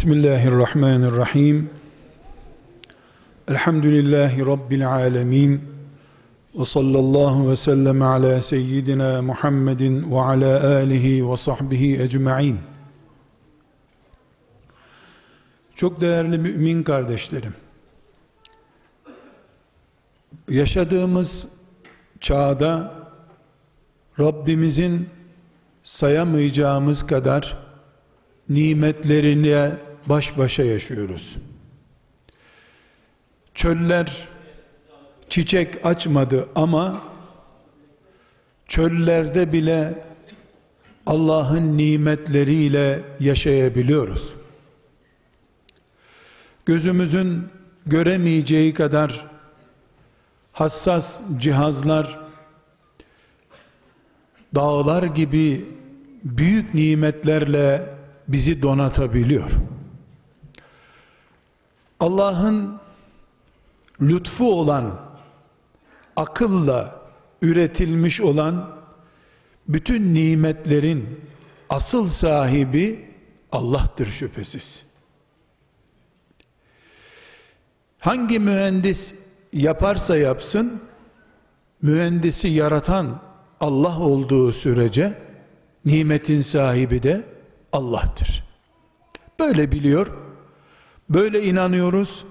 Bismillahirrahmanirrahim. Elhamdülillahi Rabbil alemin. Ve sallallahu ve sellem ala seyyidina Muhammedin ve ala alihi ve sahbihi ecma'in. Çok değerli mümin kardeşlerim. Yaşadığımız çağda Rabbimizin sayamayacağımız kadar nimetlerine baş başa yaşıyoruz. Çöller çiçek açmadı ama çöllerde bile Allah'ın nimetleriyle yaşayabiliyoruz. Gözümüzün göremeyeceği kadar hassas cihazlar dağlar gibi büyük nimetlerle bizi donatabiliyor. Allah'ın lütfu olan akılla üretilmiş olan bütün nimetlerin asıl sahibi Allah'tır şüphesiz. Hangi mühendis yaparsa yapsın, mühendisi yaratan Allah olduğu sürece, nimetin sahibi de Allah'tır. Böyle biliyor, böyle inanıyoruz,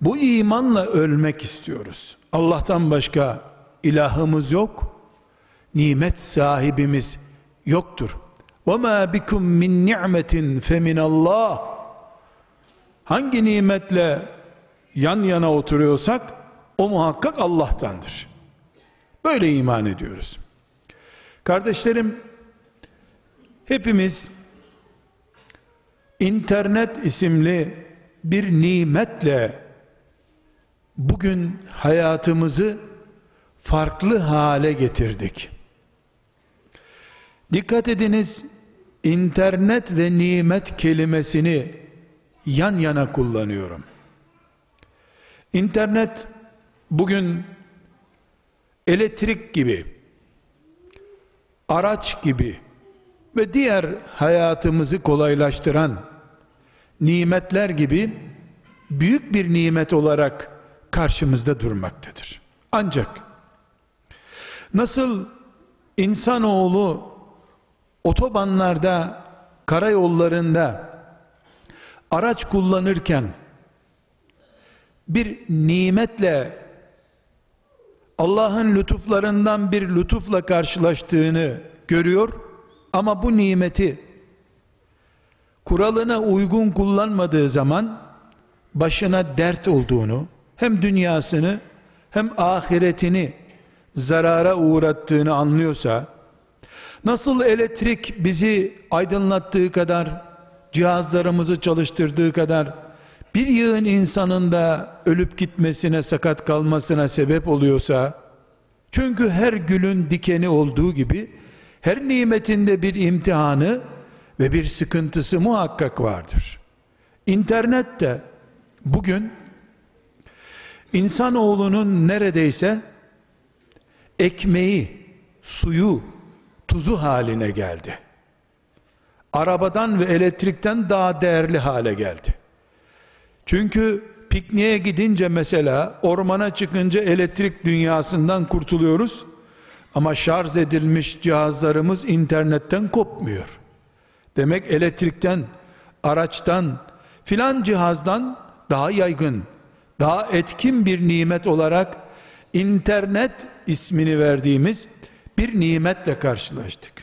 bu imanla ölmek istiyoruz. Allah'tan başka ilahımız yok, nimet sahibimiz yoktur. وَمَا بِكُمْ مِنْ نِعْمَةٍ فَمِنَ اللّٰهِ Hangi nimetle yan yana oturuyorsak, o muhakkak Allah'tandır. Böyle iman ediyoruz. Kardeşlerim, hepimiz internet isimli bir nimetle bugün hayatımızı farklı hale getirdik. Dikkat ediniz, internet ve nimet kelimesini yan yana kullanıyorum. İnternet bugün elektrik gibi, araç gibi ve diğer hayatımızı kolaylaştıran nimetler gibi büyük bir nimet olarak karşımızda durmaktadır. Ancak nasıl insanoğlu otobanlarda, karayollarında araç kullanırken bir nimetle Allah'ın lütuflarından bir lütufla karşılaştığını görüyor ama bu nimeti kuralına uygun kullanmadığı zaman başına dert olduğunu hem dünyasını hem ahiretini zarara uğrattığını anlıyorsa nasıl elektrik bizi aydınlattığı kadar cihazlarımızı çalıştırdığı kadar bir yığın insanın da ölüp gitmesine sakat kalmasına sebep oluyorsa çünkü her gülün dikeni olduğu gibi her nimetinde bir imtihanı ve bir sıkıntısı muhakkak vardır. İnternet de bugün insanoğlunun neredeyse ekmeği, suyu, tuzu haline geldi. Arabadan ve elektrikten daha değerli hale geldi. Çünkü pikniğe gidince mesela ormana çıkınca elektrik dünyasından kurtuluyoruz. Ama şarj edilmiş cihazlarımız internetten kopmuyor. Demek elektrikten, araçtan, filan cihazdan daha yaygın, daha etkin bir nimet olarak internet ismini verdiğimiz bir nimetle karşılaştık.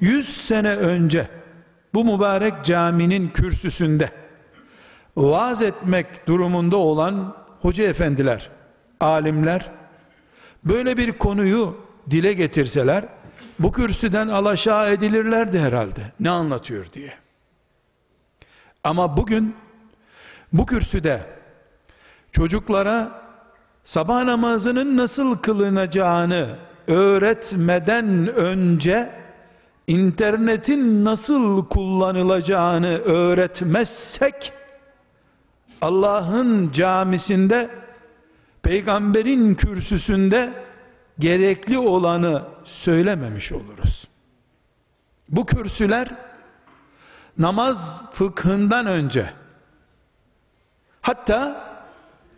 Yüz sene önce bu mübarek caminin kürsüsünde vaaz etmek durumunda olan hoca efendiler, alimler böyle bir konuyu dile getirseler bu kürsüden alaşağı edilirlerdi herhalde. Ne anlatıyor diye. Ama bugün bu kürsüde çocuklara sabah namazının nasıl kılınacağını öğretmeden önce internetin nasıl kullanılacağını öğretmezsek Allah'ın camisinde peygamberin kürsüsünde gerekli olanı söylememiş oluruz. Bu kürsüler namaz fıkhından önce hatta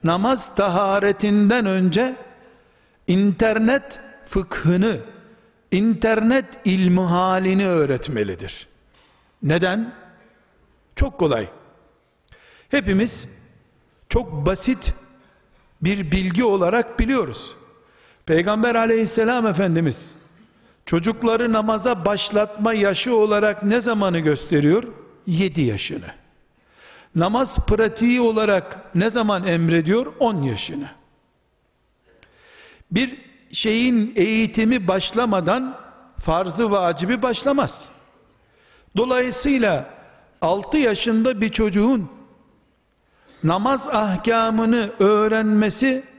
namaz taharetinden önce internet fıkhını internet ilmi halini öğretmelidir. Neden? Çok kolay. Hepimiz çok basit bir bilgi olarak biliyoruz. Peygamber aleyhisselam efendimiz çocukları namaza başlatma yaşı olarak ne zamanı gösteriyor? 7 yaşını. Namaz pratiği olarak ne zaman emrediyor? 10 yaşını. Bir şeyin eğitimi başlamadan farzı vacibi başlamaz. Dolayısıyla 6 yaşında bir çocuğun namaz ahkamını öğrenmesi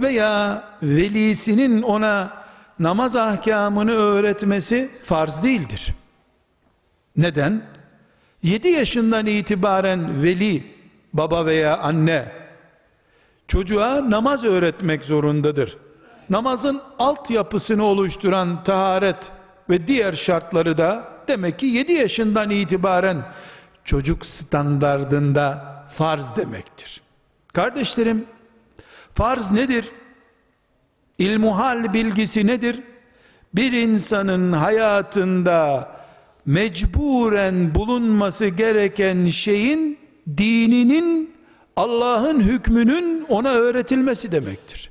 veya velisinin ona namaz ahkamını öğretmesi farz değildir. Neden? 7 yaşından itibaren veli, baba veya anne çocuğa namaz öğretmek zorundadır. Namazın altyapısını oluşturan taharet ve diğer şartları da demek ki 7 yaşından itibaren çocuk standardında farz demektir. Kardeşlerim, farz nedir? İlmuhal bilgisi nedir? Bir insanın hayatında mecburen bulunması gereken şeyin dininin Allah'ın hükmünün ona öğretilmesi demektir.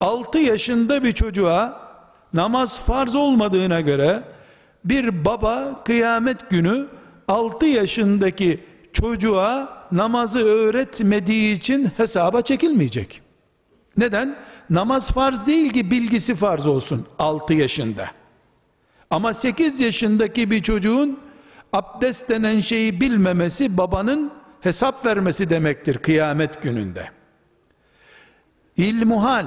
6 yaşında bir çocuğa namaz farz olmadığına göre bir baba kıyamet günü 6 yaşındaki çocuğa namazı öğretmediği için hesaba çekilmeyecek. Neden? Namaz farz değil ki bilgisi farz olsun 6 yaşında. Ama 8 yaşındaki bir çocuğun abdest denen şeyi bilmemesi babanın hesap vermesi demektir kıyamet gününde. İlmuhal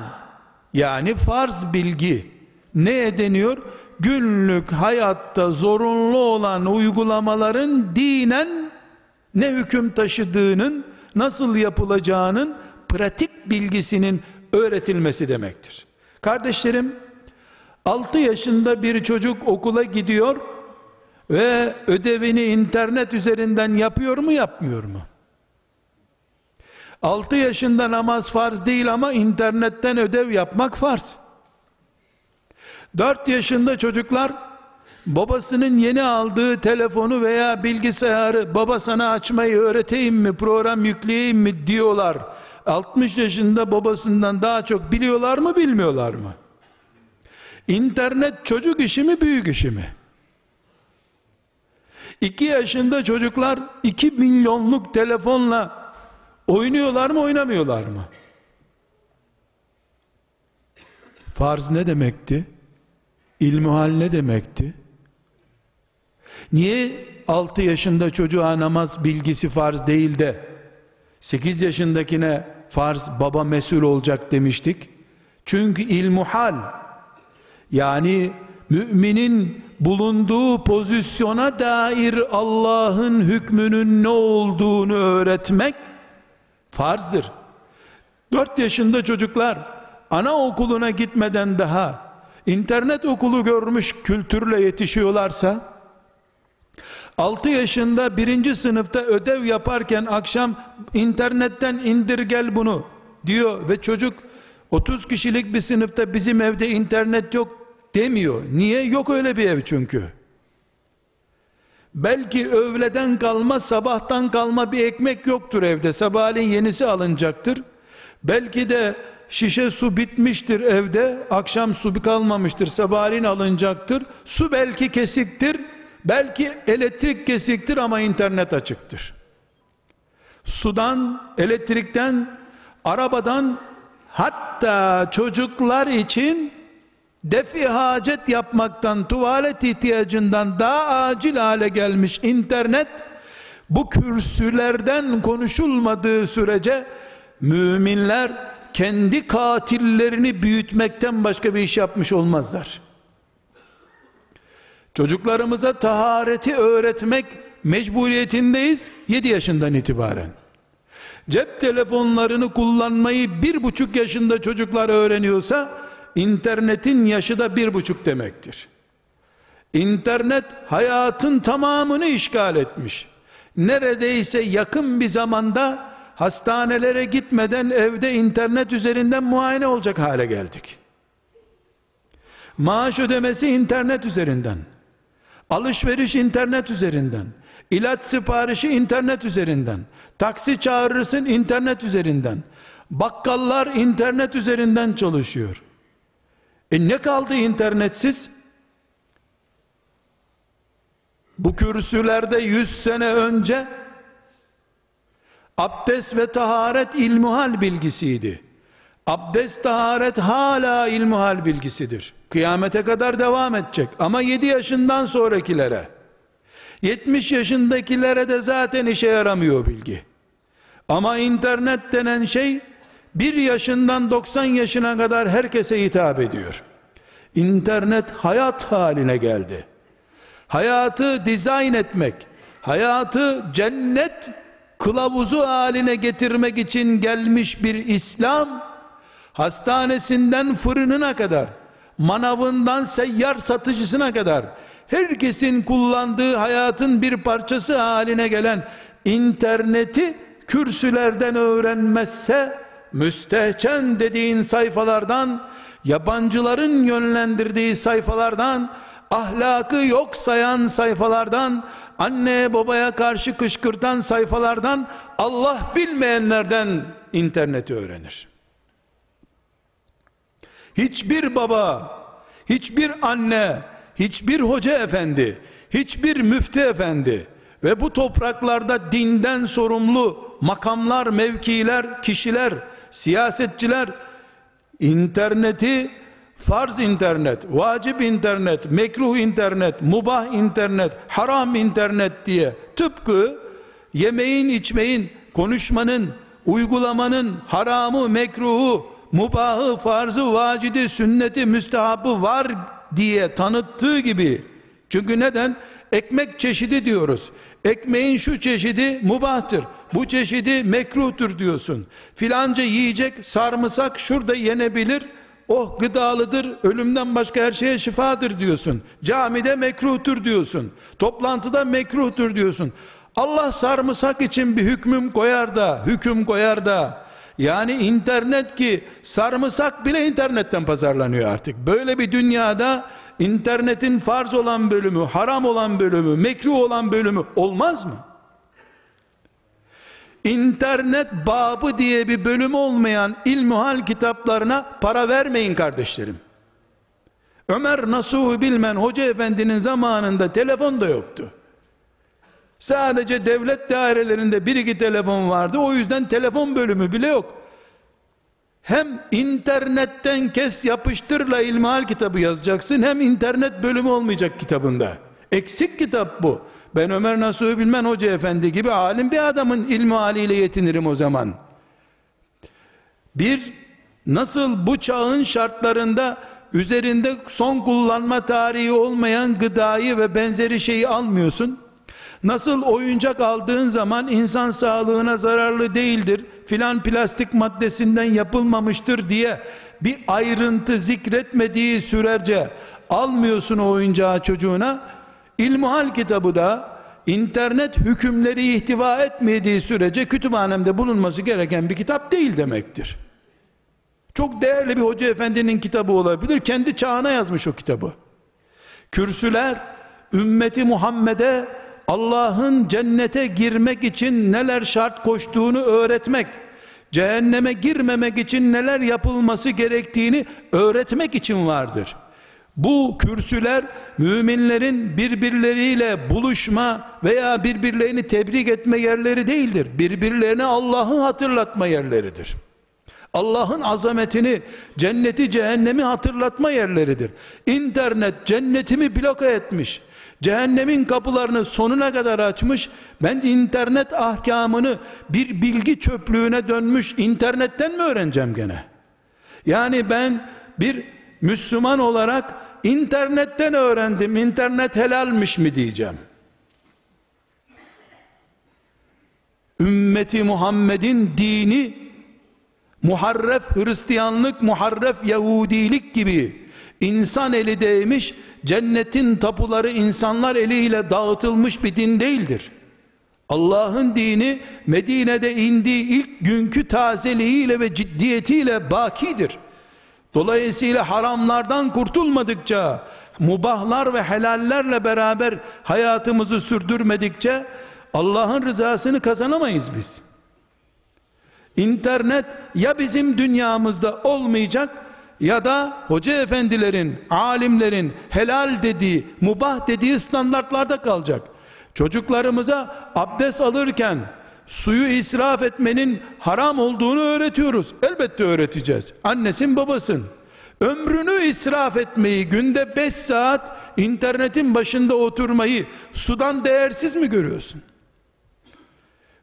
yani farz bilgi neye deniyor? Günlük hayatta zorunlu olan uygulamaların dinen ne hüküm taşıdığının, nasıl yapılacağının pratik bilgisinin öğretilmesi demektir. Kardeşlerim, 6 yaşında bir çocuk okula gidiyor ve ödevini internet üzerinden yapıyor mu yapmıyor mu? 6 yaşında namaz farz değil ama internetten ödev yapmak farz. 4 yaşında çocuklar babasının yeni aldığı telefonu veya bilgisayarı baba sana açmayı öğreteyim mi program yükleyeyim mi diyorlar 60 yaşında babasından daha çok biliyorlar mı bilmiyorlar mı? İnternet çocuk işi mi büyük işi mi? 2 yaşında çocuklar 2 milyonluk telefonla oynuyorlar mı oynamıyorlar mı? Farz ne demekti? İlmuhal ne demekti? Niye 6 yaşında çocuğa namaz bilgisi farz değil de 8 yaşındakine farz baba mesul olacak demiştik? Çünkü ilmuhal yani müminin bulunduğu pozisyona dair Allah'ın hükmünün ne olduğunu öğretmek farzdır. 4 yaşında çocuklar anaokuluna gitmeden daha internet okulu görmüş kültürle yetişiyorlarsa 6 yaşında birinci sınıfta ödev yaparken akşam internetten indir gel bunu diyor ve çocuk 30 kişilik bir sınıfta bizim evde internet yok demiyor. Niye? Yok öyle bir ev çünkü. Belki öğleden kalma sabahtan kalma bir ekmek yoktur evde. Sabahleyin yenisi alınacaktır. Belki de şişe su bitmiştir evde. Akşam su kalmamıştır. Sabahleyin alınacaktır. Su belki kesiktir Belki elektrik kesiktir ama internet açıktır. Sudan, elektrikten, arabadan hatta çocuklar için defi hacet yapmaktan, tuvalet ihtiyacından daha acil hale gelmiş internet bu kürsülerden konuşulmadığı sürece müminler kendi katillerini büyütmekten başka bir iş yapmış olmazlar. Çocuklarımıza tahareti öğretmek mecburiyetindeyiz 7 yaşından itibaren. Cep telefonlarını kullanmayı bir buçuk yaşında çocuklar öğreniyorsa internetin yaşı da bir buçuk demektir. İnternet hayatın tamamını işgal etmiş. Neredeyse yakın bir zamanda hastanelere gitmeden evde internet üzerinden muayene olacak hale geldik. Maaş ödemesi internet üzerinden. Alışveriş internet üzerinden. İlaç siparişi internet üzerinden. Taksi çağırırsın internet üzerinden. Bakkallar internet üzerinden çalışıyor. E ne kaldı internetsiz? Bu kürsülerde yüz sene önce abdest ve taharet ilmuhal bilgisiydi. Abdest taharet hala ilmuhal bilgisidir. Kıyamete kadar devam edecek. Ama 7 yaşından sonrakilere, 70 yaşındakilere de zaten işe yaramıyor bilgi. Ama internet denen şey, 1 yaşından 90 yaşına kadar herkese hitap ediyor. İnternet hayat haline geldi. Hayatı dizayn etmek, hayatı cennet kılavuzu haline getirmek için gelmiş bir İslam, hastanesinden fırınına kadar, manavından seyyar satıcısına kadar, herkesin kullandığı hayatın bir parçası haline gelen interneti kürsülerden öğrenmezse, müstehcen dediğin sayfalardan, yabancıların yönlendirdiği sayfalardan, ahlakı yok sayan sayfalardan, anne babaya karşı kışkırtan sayfalardan, Allah bilmeyenlerden interneti öğrenir. Hiçbir baba, hiçbir anne, hiçbir hoca efendi, hiçbir müftü efendi ve bu topraklarda dinden sorumlu makamlar, mevkiler, kişiler, siyasetçiler interneti farz internet, vacip internet, mekruh internet, mubah internet, haram internet diye tıpkı yemeğin, içmeyin, konuşmanın, uygulamanın haramı, mekruhu, mubahı, farzı, vacidi, sünneti, müstehabı var diye tanıttığı gibi. Çünkü neden? Ekmek çeşidi diyoruz. Ekmeğin şu çeşidi mubahtır. Bu çeşidi mekruhtur diyorsun. Filanca yiyecek sarımsak şurada yenebilir oh gıdalıdır, ölümden başka her şeye şifadır diyorsun. Camide mekruhtur diyorsun. Toplantıda mekruhtur diyorsun. Allah sarımsak için bir hükmüm koyar da, hüküm koyar da, yani internet ki sarımsak bile internetten pazarlanıyor artık. Böyle bir dünyada internetin farz olan bölümü, haram olan bölümü, mekruh olan bölümü olmaz mı? İnternet babı diye bir bölüm olmayan ilmuhal kitaplarına para vermeyin kardeşlerim. Ömer Nasuh'u bilmen hoca efendinin zamanında telefon da yoktu. Sadece devlet dairelerinde bir iki telefon vardı. O yüzden telefon bölümü bile yok. Hem internetten kes yapıştırla ilmihal kitabı yazacaksın hem internet bölümü olmayacak kitabında. Eksik kitap bu. Ben Ömer Nasuhi Bilmen Hoca Efendi gibi alim bir adamın ilmi haliyle yetinirim o zaman. Bir, nasıl bu çağın şartlarında üzerinde son kullanma tarihi olmayan gıdayı ve benzeri şeyi almıyorsun? Nasıl oyuncak aldığın zaman insan sağlığına zararlı değildir, filan plastik maddesinden yapılmamıştır diye bir ayrıntı zikretmediği sürerce almıyorsun o oyuncağı çocuğuna, İlmuhal kitabı da internet hükümleri ihtiva etmediği sürece kütüphanemde bulunması gereken bir kitap değil demektir. Çok değerli bir hoca efendinin kitabı olabilir. Kendi çağına yazmış o kitabı. Kürsüler ümmeti Muhammed'e Allah'ın cennete girmek için neler şart koştuğunu öğretmek, cehenneme girmemek için neler yapılması gerektiğini öğretmek için vardır. Bu kürsüler müminlerin birbirleriyle buluşma veya birbirlerini tebrik etme yerleri değildir. Birbirlerine Allah'ı hatırlatma yerleridir. Allah'ın azametini, cenneti, cehennemi hatırlatma yerleridir. İnternet cennetimi bloke etmiş. Cehennemin kapılarını sonuna kadar açmış. Ben internet ahkamını bir bilgi çöplüğüne dönmüş internetten mi öğreneceğim gene? Yani ben bir Müslüman olarak internetten öğrendim internet helalmiş mi diyeceğim ümmeti Muhammed'in dini muharref Hristiyanlık muharref Yahudilik gibi insan eli değmiş, cennetin tapuları insanlar eliyle dağıtılmış bir din değildir. Allah'ın dini Medine'de indiği ilk günkü tazeliğiyle ve ciddiyetiyle bakidir. Dolayısıyla haramlardan kurtulmadıkça, mubahlar ve helallerle beraber hayatımızı sürdürmedikçe Allah'ın rızasını kazanamayız biz. İnternet ya bizim dünyamızda olmayacak ya da hoca efendilerin, alimlerin helal dediği, mubah dediği standartlarda kalacak. Çocuklarımıza abdest alırken suyu israf etmenin haram olduğunu öğretiyoruz. Elbette öğreteceğiz. Annesin babasın. Ömrünü israf etmeyi, günde 5 saat internetin başında oturmayı sudan değersiz mi görüyorsun?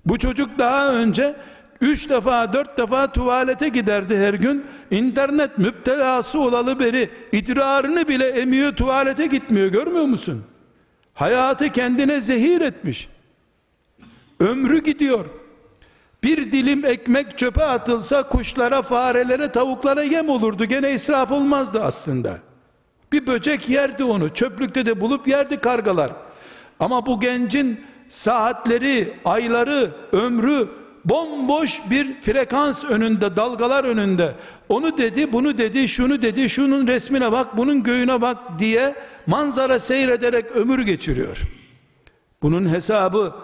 Bu çocuk daha önce üç defa dört defa tuvalete giderdi her gün. İnternet müptelası olalı beri idrarını bile emiyor tuvalete gitmiyor görmüyor musun? Hayatı kendine zehir etmiş. Ömrü gidiyor. Bir dilim ekmek çöpe atılsa kuşlara, farelere, tavuklara yem olurdu. Gene israf olmazdı aslında. Bir böcek yerdi onu. Çöplükte de bulup yerdi kargalar. Ama bu gencin saatleri, ayları, ömrü bomboş bir frekans önünde, dalgalar önünde. Onu dedi, bunu dedi, şunu dedi, şunun resmine bak, bunun göğüne bak diye manzara seyrederek ömür geçiriyor. Bunun hesabı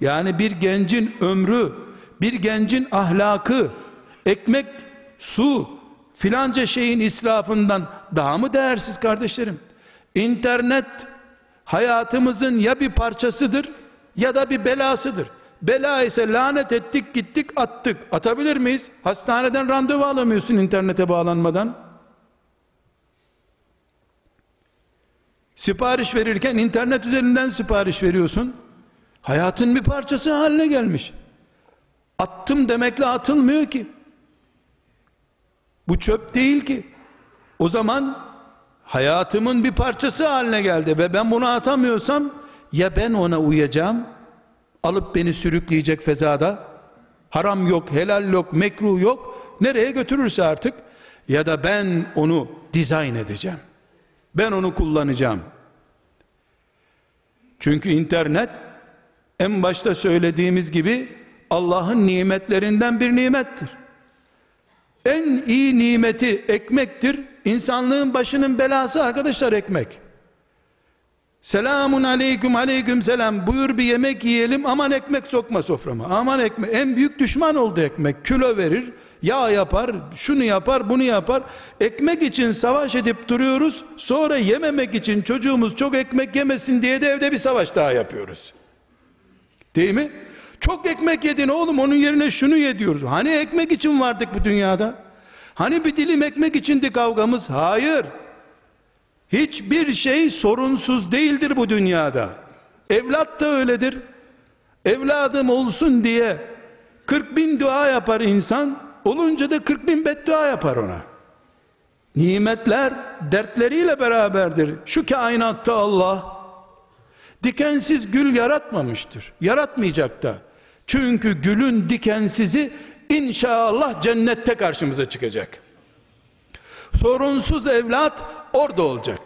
yani bir gencin ömrü, bir gencin ahlakı, ekmek, su, filanca şeyin israfından daha mı değersiz kardeşlerim? İnternet hayatımızın ya bir parçasıdır ya da bir belasıdır. Bela ise lanet ettik gittik attık. Atabilir miyiz? Hastaneden randevu alamıyorsun internete bağlanmadan. Sipariş verirken internet üzerinden sipariş veriyorsun. Hayatın bir parçası haline gelmiş. Attım demekle atılmıyor ki. Bu çöp değil ki. O zaman hayatımın bir parçası haline geldi ve ben bunu atamıyorsam ya ben ona uyacağım alıp beni sürükleyecek fezada haram yok, helal yok, mekruh yok nereye götürürse artık ya da ben onu dizayn edeceğim. Ben onu kullanacağım. Çünkü internet en başta söylediğimiz gibi Allah'ın nimetlerinden bir nimettir. En iyi nimeti ekmektir. İnsanlığın başının belası arkadaşlar ekmek. Selamun aleyküm aleyküm selam. Buyur bir yemek yiyelim. Aman ekmek sokma soframa. Aman ekmek. En büyük düşman oldu ekmek. Kilo verir yağ yapar şunu yapar bunu yapar. Ekmek için savaş edip duruyoruz. Sonra yememek için çocuğumuz çok ekmek yemesin diye de evde bir savaş daha yapıyoruz. Değil mi? Çok ekmek yedin oğlum onun yerine şunu ye diyoruz. Hani ekmek için vardık bu dünyada? Hani bir dilim ekmek içindi kavgamız? Hayır Hiçbir şey sorunsuz değildir bu dünyada. Evlat da öyledir. Evladım olsun diye 40 bin dua yapar insan, olunca da 40 bin beddua yapar ona. Nimetler dertleriyle beraberdir. Şu kainatta Allah dikensiz gül yaratmamıştır. Yaratmayacak da. Çünkü gülün dikensizi inşallah cennette karşımıza çıkacak. Sorunsuz evlat orada olacak.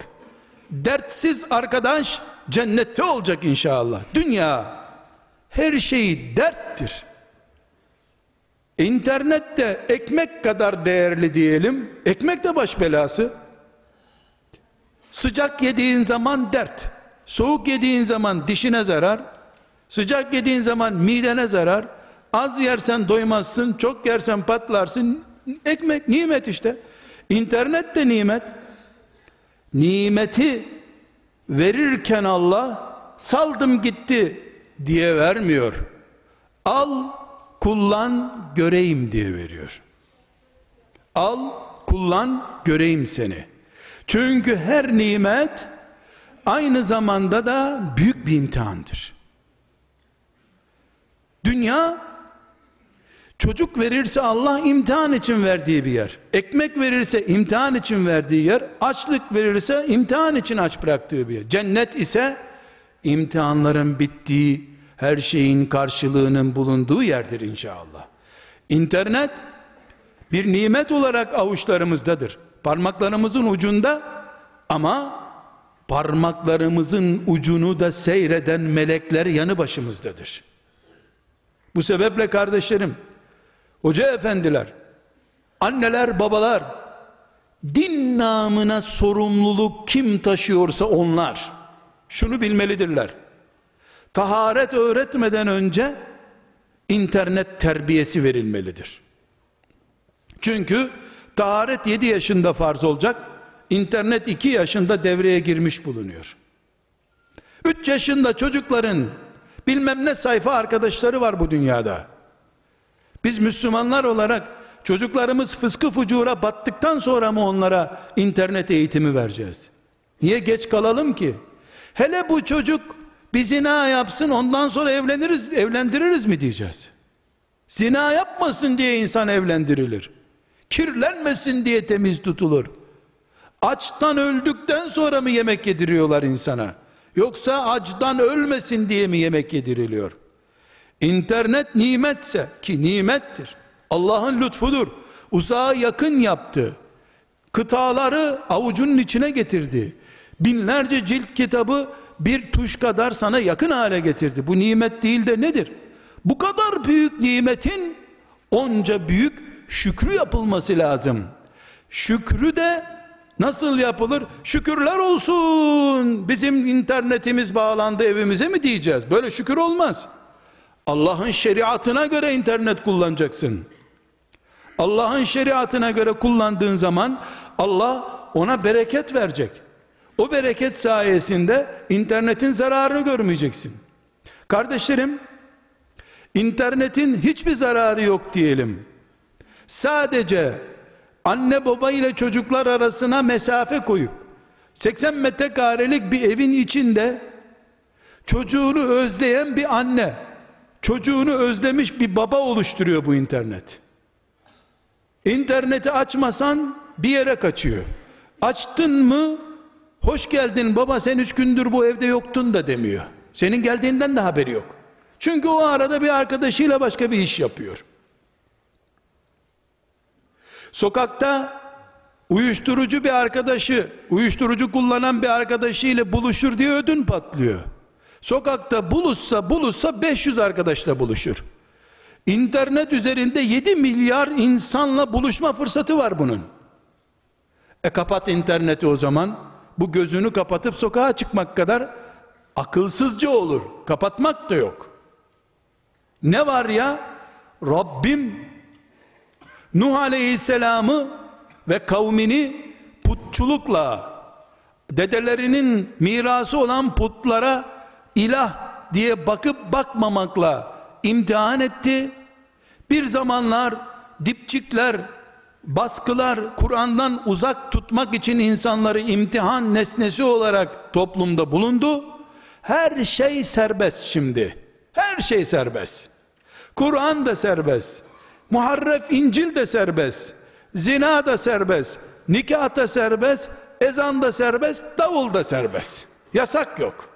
Dertsiz arkadaş cennette olacak inşallah. Dünya her şeyi derttir. İnternette ekmek kadar değerli diyelim. Ekmek de baş belası. Sıcak yediğin zaman dert. Soğuk yediğin zaman dişine zarar. Sıcak yediğin zaman midene zarar. Az yersen doymazsın, çok yersen patlarsın. Ekmek nimet işte. İnternet de nimet. Nimeti verirken Allah saldım gitti diye vermiyor. Al, kullan, göreyim diye veriyor. Al, kullan, göreyim seni. Çünkü her nimet aynı zamanda da büyük bir imtihandır. Dünya Çocuk verirse Allah imtihan için verdiği bir yer. Ekmek verirse imtihan için verdiği yer. Açlık verirse imtihan için aç bıraktığı bir yer. Cennet ise imtihanların bittiği, her şeyin karşılığının bulunduğu yerdir inşallah. İnternet bir nimet olarak avuçlarımızdadır. Parmaklarımızın ucunda Ama parmaklarımızın ucunu da seyreden melekler yanı başımızdadır. Bu sebeple kardeşlerim, hoca efendiler, anneler, babalar, din namına sorumluluk kim taşıyorsa onlar, şunu bilmelidirler. Taharet öğretmeden önce internet terbiyesi verilmelidir. Çünkü taharet 7 yaşında farz olacak, internet 2 yaşında devreye girmiş bulunuyor. 3 yaşında çocukların bilmem ne sayfa arkadaşları var bu dünyada. Biz Müslümanlar olarak çocuklarımız fıskı fucura battıktan sonra mı onlara internet eğitimi vereceğiz? Niye geç kalalım ki? Hele bu çocuk bir zina yapsın ondan sonra evleniriz, evlendiririz mi diyeceğiz? Zina yapmasın diye insan evlendirilir. Kirlenmesin diye temiz tutulur. Açtan öldükten sonra mı yemek yediriyorlar insana? Yoksa açtan ölmesin diye mi yemek yediriliyor? İnternet nimetse ki nimettir. Allah'ın lütfudur. Uzağa yakın yaptı. Kıtaları avucunun içine getirdi. Binlerce cilt kitabı bir tuş kadar sana yakın hale getirdi. Bu nimet değil de nedir? Bu kadar büyük nimetin onca büyük şükrü yapılması lazım. Şükrü de nasıl yapılır? Şükürler olsun. Bizim internetimiz bağlandı evimize mi diyeceğiz? Böyle şükür olmaz. Allah'ın şeriatına göre internet kullanacaksın. Allah'ın şeriatına göre kullandığın zaman Allah ona bereket verecek. O bereket sayesinde internetin zararını görmeyeceksin. Kardeşlerim, internetin hiçbir zararı yok diyelim. Sadece anne baba ile çocuklar arasına mesafe koyup 80 metrekarelik bir evin içinde çocuğunu özleyen bir anne, çocuğunu özlemiş bir baba oluşturuyor bu internet. İnterneti açmasan bir yere kaçıyor. Açtın mı hoş geldin baba sen üç gündür bu evde yoktun da demiyor. Senin geldiğinden de haberi yok. Çünkü o arada bir arkadaşıyla başka bir iş yapıyor. Sokakta uyuşturucu bir arkadaşı, uyuşturucu kullanan bir arkadaşıyla buluşur diye ödün patlıyor. Sokakta buluşsa buluşsa 500 arkadaşla buluşur. İnternet üzerinde 7 milyar insanla buluşma fırsatı var bunun. E kapat interneti o zaman. Bu gözünü kapatıp sokağa çıkmak kadar akılsızca olur. Kapatmak da yok. Ne var ya? Rabbim Nuh Aleyhisselam'ı ve kavmini putçulukla dedelerinin mirası olan putlara ilah diye bakıp bakmamakla imtihan etti. Bir zamanlar dipçikler, baskılar Kur'an'dan uzak tutmak için insanları imtihan nesnesi olarak toplumda bulundu. Her şey serbest şimdi. Her şey serbest. Kur'an da serbest. Muharref İncil de serbest. Zina da serbest. Nikah da serbest. Ezan da serbest. Davul da serbest. Yasak yok.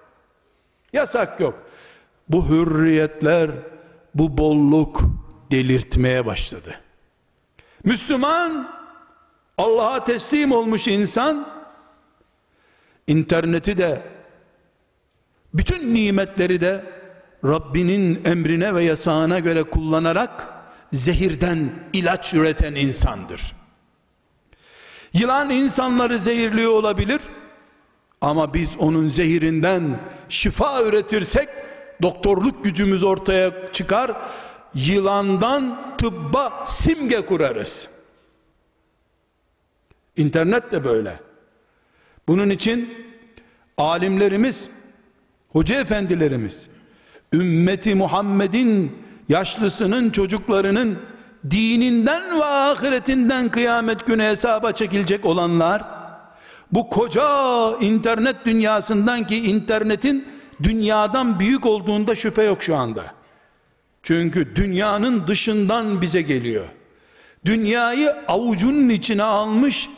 Yasak yok. Bu hürriyetler, bu bolluk delirtmeye başladı. Müslüman, Allah'a teslim olmuş insan, interneti de, bütün nimetleri de Rabbinin emrine ve yasağına göre kullanarak zehirden ilaç üreten insandır. Yılan insanları zehirliyor olabilir ama biz onun zehirinden şifa üretirsek doktorluk gücümüz ortaya çıkar. Yılandan tıbba simge kurarız. İnternet de böyle. Bunun için alimlerimiz, hoca efendilerimiz, ümmeti Muhammed'in yaşlısının çocuklarının dininden ve ahiretinden kıyamet günü hesaba çekilecek olanlar bu koca internet dünyasından ki internetin dünyadan büyük olduğunda şüphe yok şu anda. Çünkü dünyanın dışından bize geliyor. Dünyayı avucunun içine almış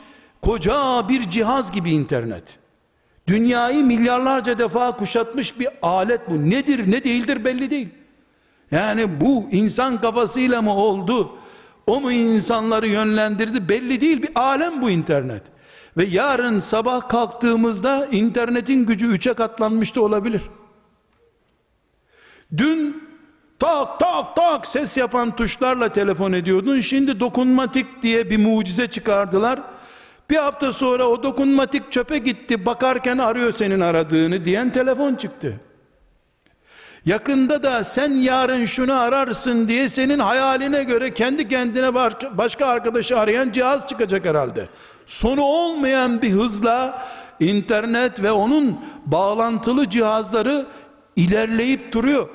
koca bir cihaz gibi internet. Dünyayı milyarlarca defa kuşatmış bir alet bu. Nedir ne değildir belli değil. Yani bu insan kafasıyla mı oldu? O mu insanları yönlendirdi? Belli değil bir alem bu internet. Ve yarın sabah kalktığımızda internetin gücü üçe katlanmış da olabilir. Dün tak tak tak ses yapan tuşlarla telefon ediyordun. Şimdi dokunmatik diye bir mucize çıkardılar. Bir hafta sonra o dokunmatik çöpe gitti. Bakarken arıyor senin aradığını diyen telefon çıktı. Yakında da sen yarın şunu ararsın diye senin hayaline göre kendi kendine başka arkadaşı arayan cihaz çıkacak herhalde. Sonu olmayan bir hızla internet ve onun bağlantılı cihazları ilerleyip duruyor.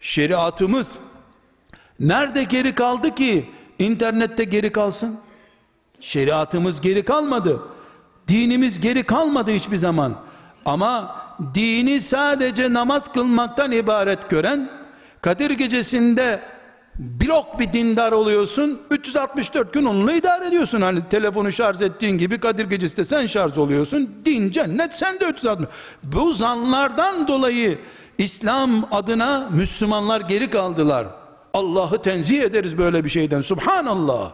Şeriatımız nerede geri kaldı ki internette geri kalsın? Şeriatımız geri kalmadı. Dinimiz geri kalmadı hiçbir zaman. Ama dini sadece namaz kılmaktan ibaret gören, Kadir gecesinde blok bir dindar oluyorsun, 364 gün onunla idare ediyorsun. Hani telefonu şarj ettiğin gibi Kadir gecesi de sen şarj oluyorsun. Din, cennet, sen de 360. Bu zanlardan dolayı İslam adına Müslümanlar geri kaldılar. Allah'ı tenzih ederiz böyle bir şeyden. Subhanallah.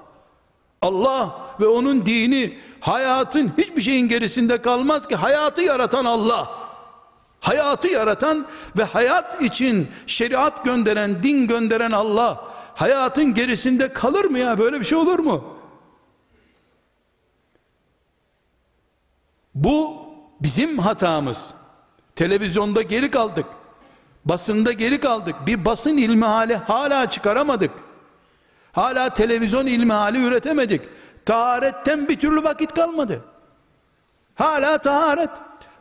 Allah ve onun dini hayatın hiçbir şeyin gerisinde kalmaz ki hayatı yaratan Allah. Hayatı yaratan ve hayat için şeriat gönderen, din gönderen Allah hayatın gerisinde kalır mı ya? Böyle bir şey olur mu? Bu bizim hatamız. Televizyonda geri kaldık. Basında geri kaldık. Bir basın ilmi hali hala çıkaramadık. Hala televizyon ilmi hali üretemedik. Taharetten bir türlü vakit kalmadı. Hala taharet.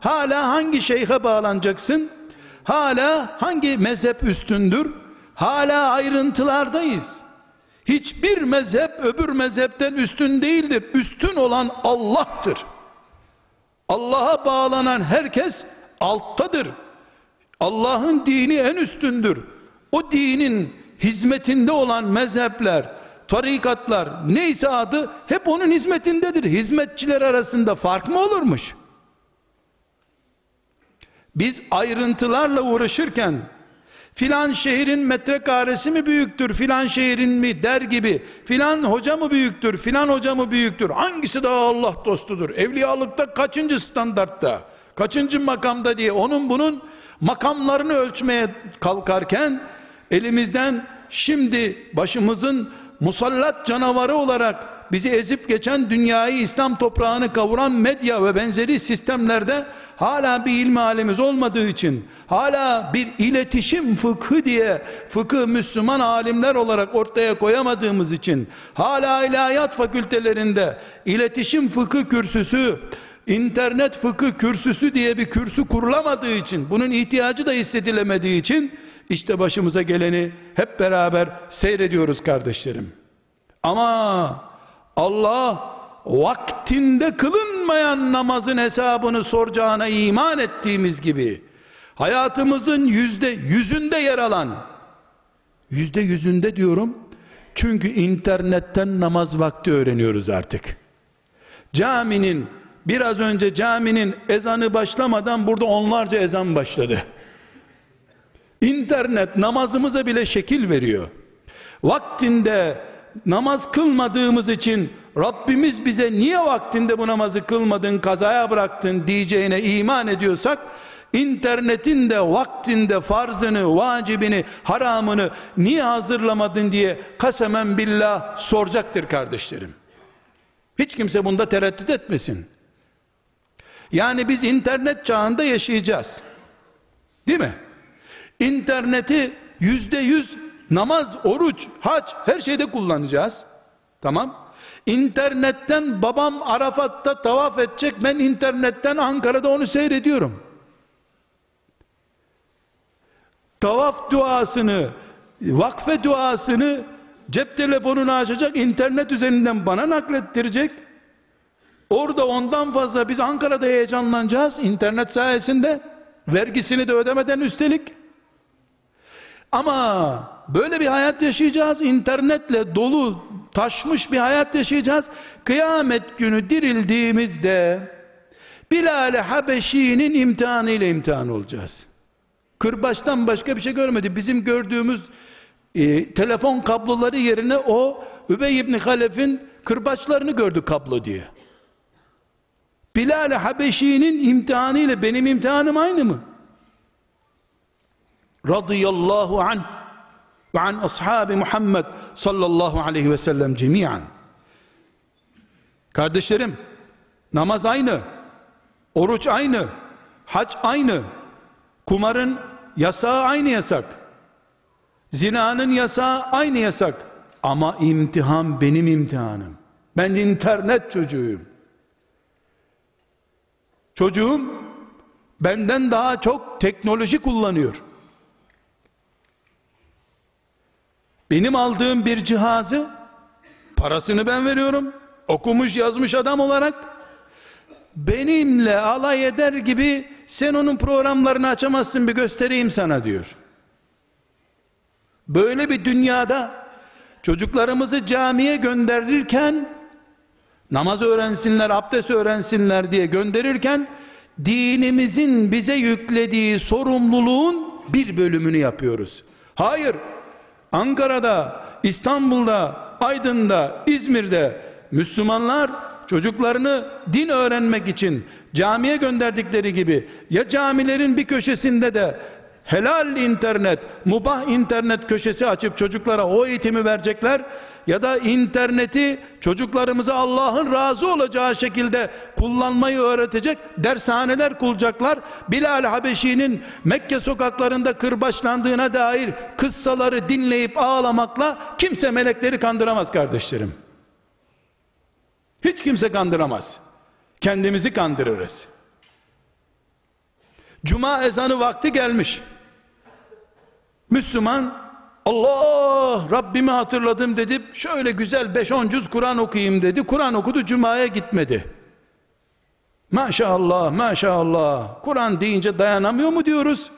Hala hangi şeyhe bağlanacaksın? Hala hangi mezhep üstündür? Hala ayrıntılardayız. Hiçbir mezhep öbür mezhepten üstün değildir. Üstün olan Allah'tır. Allah'a bağlanan herkes alttadır. Allah'ın dini en üstündür. O dinin hizmetinde olan mezhepler, tarikatlar neyse adı hep onun hizmetindedir. Hizmetçiler arasında fark mı olurmuş? Biz ayrıntılarla uğraşırken filan şehrin metrekaresi mi büyüktür filan şehrin mi der gibi filan hoca mı büyüktür filan hoca mı büyüktür hangisi daha Allah dostudur? Evliyalıkta kaçıncı standartta kaçıncı makamda diye onun bunun makamlarını ölçmeye kalkarken elimizden şimdi başımızın musallat canavarı olarak bizi ezip geçen dünyayı İslam toprağını kavuran medya ve benzeri sistemlerde hala bir ilmi alemiz olmadığı için hala bir iletişim fıkhı diye fıkıh Müslüman alimler olarak ortaya koyamadığımız için hala ilahiyat fakültelerinde iletişim fıkı kürsüsü internet fıkıh kürsüsü diye bir kürsü kurulamadığı için bunun ihtiyacı da hissedilemediği için işte başımıza geleni hep beraber seyrediyoruz kardeşlerim. Ama Allah vaktinde kılınmayan namazın hesabını soracağına iman ettiğimiz gibi hayatımızın yüzde yüzünde yer alan yüzde yüzünde diyorum çünkü internetten namaz vakti öğreniyoruz artık. Caminin biraz önce caminin ezanı başlamadan burada onlarca ezan başladı. İnternet namazımıza bile şekil veriyor. Vaktinde namaz kılmadığımız için Rabbimiz bize niye vaktinde bu namazı kılmadın kazaya bıraktın diyeceğine iman ediyorsak internetin de vaktinde farzını, vacibini, haramını niye hazırlamadın diye kasemen billah soracaktır kardeşlerim. Hiç kimse bunda tereddüt etmesin. Yani biz internet çağında yaşayacağız. Değil mi? İnterneti yüzde yüz namaz, oruç, hac her şeyde kullanacağız. Tamam. İnternetten babam Arafat'ta tavaf edecek. Ben internetten Ankara'da onu seyrediyorum. Tavaf duasını, vakfe duasını cep telefonunu açacak, internet üzerinden bana naklettirecek. Orada ondan fazla biz Ankara'da heyecanlanacağız internet sayesinde. Vergisini de ödemeden üstelik. Ama böyle bir hayat yaşayacağız. internetle dolu taşmış bir hayat yaşayacağız. Kıyamet günü dirildiğimizde Bilal-i Habeşi'nin imtihanı ile imtihan olacağız. Kırbaçtan başka bir şey görmedi. Bizim gördüğümüz e, telefon kabloları yerine o Übey ibn Halef'in kırbaçlarını gördü kablo diye. Bilal Habeşi'nin imtihanı ile benim imtihanım aynı mı? Radıyallahu anh an ashabi Muhammed sallallahu aleyhi ve sellem cemiyen. Kardeşlerim, namaz aynı, oruç aynı, hac aynı, kumarın yasağı aynı yasak, zinanın yasağı aynı yasak. Ama imtihan benim imtihanım. Ben internet çocuğuyum. Çocuğum benden daha çok teknoloji kullanıyor. Benim aldığım bir cihazı parasını ben veriyorum. Okumuş yazmış adam olarak benimle alay eder gibi sen onun programlarını açamazsın bir göstereyim sana diyor. Böyle bir dünyada çocuklarımızı camiye gönderirken namaz öğrensinler, abdest öğrensinler diye gönderirken dinimizin bize yüklediği sorumluluğun bir bölümünü yapıyoruz. Hayır, Ankara'da, İstanbul'da, Aydın'da, İzmir'de Müslümanlar çocuklarını din öğrenmek için camiye gönderdikleri gibi ya camilerin bir köşesinde de helal internet, mubah internet köşesi açıp çocuklara o eğitimi verecekler ya da interneti çocuklarımıza Allah'ın razı olacağı şekilde kullanmayı öğretecek dershaneler kuracaklar. Bilal Habeşi'nin Mekke sokaklarında kırbaçlandığına dair kıssaları dinleyip ağlamakla kimse melekleri kandıramaz kardeşlerim. Hiç kimse kandıramaz. Kendimizi kandırırız. Cuma ezanı vakti gelmiş. Müslüman Allah Rabbimi hatırladım dedi. Şöyle güzel 5-10 cüz Kur'an okuyayım dedi. Kur'an okudu Cuma'ya gitmedi. Maşallah maşallah. Kur'an deyince dayanamıyor mu diyoruz?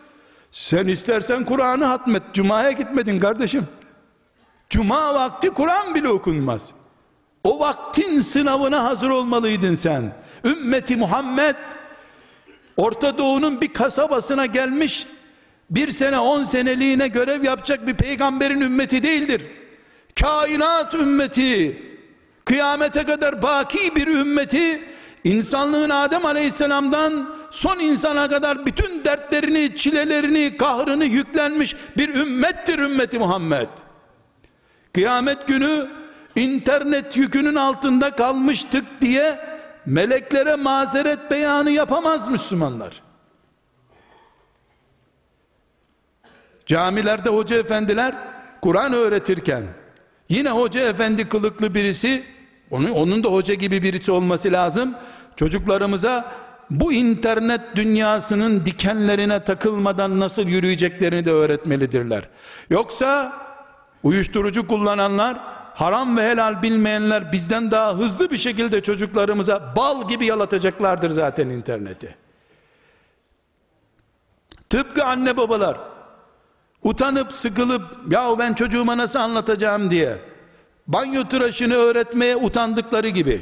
Sen istersen Kur'an'ı hatmet. Cuma'ya gitmedin kardeşim. Cuma vakti Kur'an bile okunmaz. O vaktin sınavına hazır olmalıydın sen. Ümmeti Muhammed Orta Doğu'nun bir kasabasına gelmiş bir sene on seneliğine görev yapacak bir peygamberin ümmeti değildir. Kainat ümmeti, kıyamete kadar baki bir ümmeti, insanlığın Adem aleyhisselamdan son insana kadar bütün dertlerini, çilelerini, kahrını yüklenmiş bir ümmettir ümmeti Muhammed. Kıyamet günü internet yükünün altında kalmıştık diye meleklere mazeret beyanı yapamaz Müslümanlar. Camilerde hoca efendiler Kur'an öğretirken yine hoca efendi kılıklı birisi onun, onun da hoca gibi birisi olması lazım. Çocuklarımıza bu internet dünyasının dikenlerine takılmadan nasıl yürüyeceklerini de öğretmelidirler. Yoksa uyuşturucu kullananlar, haram ve helal bilmeyenler bizden daha hızlı bir şekilde çocuklarımıza bal gibi yalatacaklardır zaten interneti. Tıpkı anne babalar utanıp sıkılıp ya ben çocuğuma nasıl anlatacağım? diye. Banyo tıraşını öğretmeye utandıkları gibi.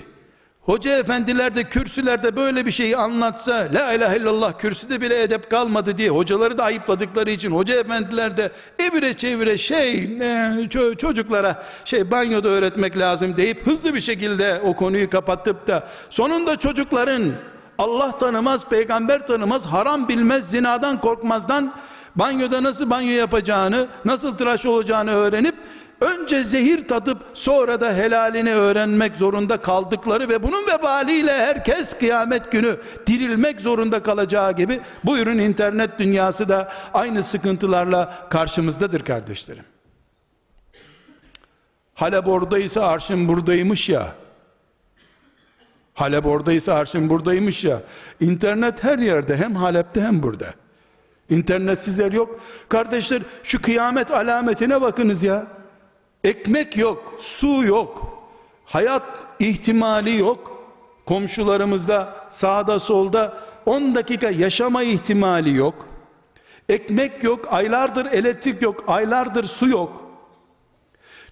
Hoca efendiler de kürsülerde böyle bir şeyi anlatsa la ilahe illallah kürsüde bile edep kalmadı diye hocaları da ayıpladıkları için hoca efendiler de evire çevire şey e, çocuklara şey banyoda öğretmek lazım deyip hızlı bir şekilde o konuyu kapatıp da sonunda çocukların Allah tanımaz, peygamber tanımaz, haram bilmez, zinadan korkmazdan banyoda nasıl banyo yapacağını, nasıl tıraş olacağını öğrenip önce zehir tadıp sonra da helalini öğrenmek zorunda kaldıkları ve bunun vebaliyle herkes kıyamet günü dirilmek zorunda kalacağı gibi buyurun internet dünyası da aynı sıkıntılarla karşımızdadır kardeşlerim. Halep oradaysa arşın buradaymış ya. Halep oradaysa arşın buradaymış ya. İnternet her yerde hem Halep'te hem burada. İnternetsiz yer yok. Kardeşler şu kıyamet alametine bakınız ya. Ekmek yok, su yok. Hayat ihtimali yok. Komşularımızda sağda solda 10 dakika yaşama ihtimali yok. Ekmek yok, aylardır elektrik yok, aylardır su yok.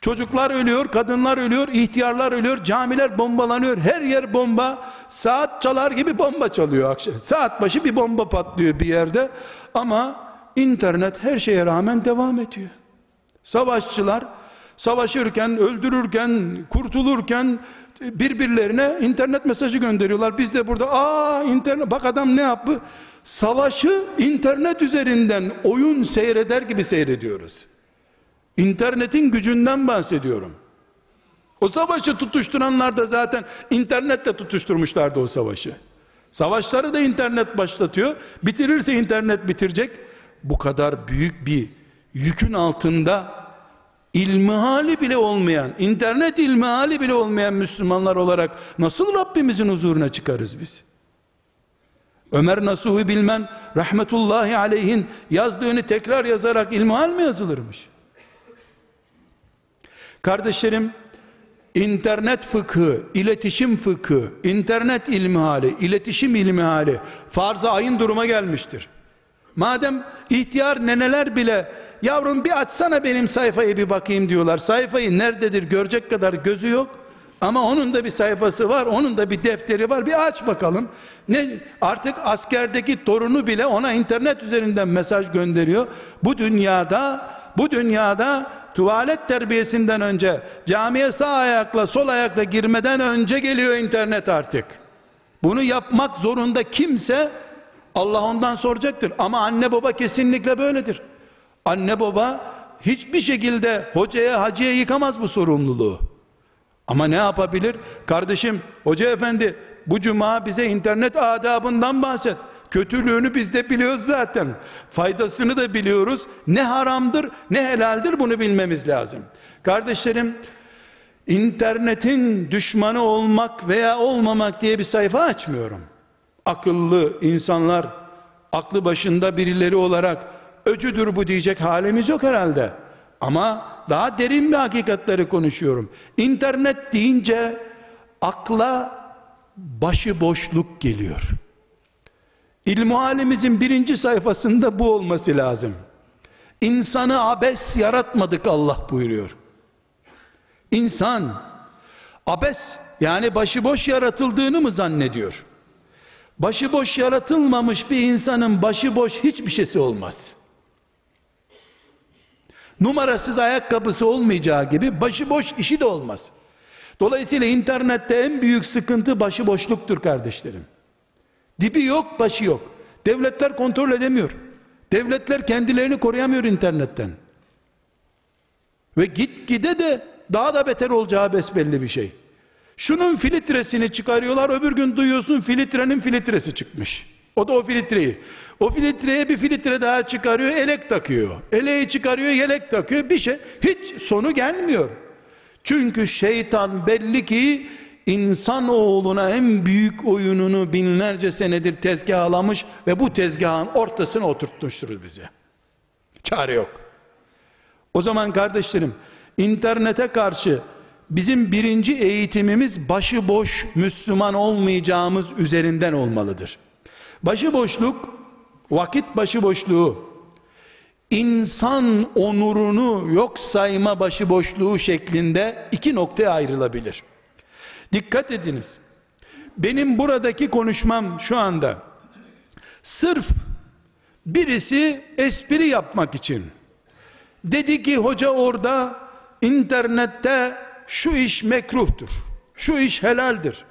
Çocuklar ölüyor, kadınlar ölüyor, ihtiyarlar ölüyor, camiler bombalanıyor. Her yer bomba. Saat çalar gibi bomba çalıyor akşam. Saat başı bir bomba patlıyor bir yerde. Ama internet her şeye rağmen devam ediyor. Savaşçılar savaşırken, öldürürken, kurtulurken birbirlerine internet mesajı gönderiyorlar. Biz de burada aa internet bak adam ne yaptı? Savaşı internet üzerinden oyun seyreder gibi seyrediyoruz. İnternetin gücünden bahsediyorum. O savaşı tutuşturanlar da zaten internetle tutuşturmuşlardı o savaşı. Savaşları da internet başlatıyor. Bitirirse internet bitirecek. Bu kadar büyük bir yükün altında ilmihali bile olmayan, internet ilmihali bile olmayan Müslümanlar olarak nasıl Rabbimizin huzuruna çıkarız biz? Ömer Nasuhi Bilmen rahmetullahi aleyhin yazdığını tekrar yazarak ilmihal mi yazılırmış? Kardeşlerim, internet fıkhı, iletişim fıkhı, internet ilmihali, iletişim ilmihali farz-ı ayın duruma gelmiştir. Madem ihtiyar neneler bile yavrum bir açsana benim sayfayı bir bakayım diyorlar. Sayfayı nerededir görecek kadar gözü yok. Ama onun da bir sayfası var, onun da bir defteri var. Bir aç bakalım. Ne artık askerdeki torunu bile ona internet üzerinden mesaj gönderiyor. Bu dünyada bu dünyada tuvalet terbiyesinden önce camiye sağ ayakla sol ayakla girmeden önce geliyor internet artık. Bunu yapmak zorunda kimse Allah ondan soracaktır. Ama anne baba kesinlikle böyledir. Anne baba hiçbir şekilde hocaya hacıya yıkamaz bu sorumluluğu. Ama ne yapabilir? Kardeşim hoca efendi bu cuma bize internet adabından bahset. Kötülüğünü biz de biliyoruz zaten. Faydasını da biliyoruz. Ne haramdır ne helaldir bunu bilmemiz lazım. Kardeşlerim internetin düşmanı olmak veya olmamak diye bir sayfa açmıyorum. Akıllı insanlar aklı başında birileri olarak öcüdür bu diyecek halimiz yok herhalde. Ama daha derin bir hakikatleri konuşuyorum. İnternet deyince akla başıboşluk geliyor. İlmuhalimizin birinci sayfasında bu olması lazım. İnsanı abes yaratmadık Allah buyuruyor. İnsan abes yani başıboş yaratıldığını mı zannediyor? Başıboş yaratılmamış bir insanın başıboş hiçbir şeysi olmaz. Numarasız ayakkabısı olmayacağı gibi başıboş işi de olmaz. Dolayısıyla internette en büyük sıkıntı başıboşluktur kardeşlerim. Dibi yok, başı yok. Devletler kontrol edemiyor. Devletler kendilerini koruyamıyor internetten. Ve git gide de daha da beter olacağı besbelli bir şey. Şunun filtresini çıkarıyorlar, öbür gün duyuyorsun filtrenin filtresi çıkmış. O da o filtreyi. O filtreye bir filtre daha çıkarıyor, elek takıyor. Eleği çıkarıyor, yelek takıyor. Bir şey hiç sonu gelmiyor. Çünkü şeytan belli ki insan oğluna en büyük oyununu binlerce senedir tezgahlamış ve bu tezgahın ortasına oturtmuştur bize. Çare yok. O zaman kardeşlerim internete karşı bizim birinci eğitimimiz başıboş Müslüman olmayacağımız üzerinden olmalıdır. Başıboşluk, vakit başıboşluğu, insan onurunu yok sayma başıboşluğu şeklinde iki noktaya ayrılabilir. Dikkat ediniz. Benim buradaki konuşmam şu anda sırf birisi espri yapmak için dedi ki hoca orada internette şu iş mekruhtur. Şu iş helaldir.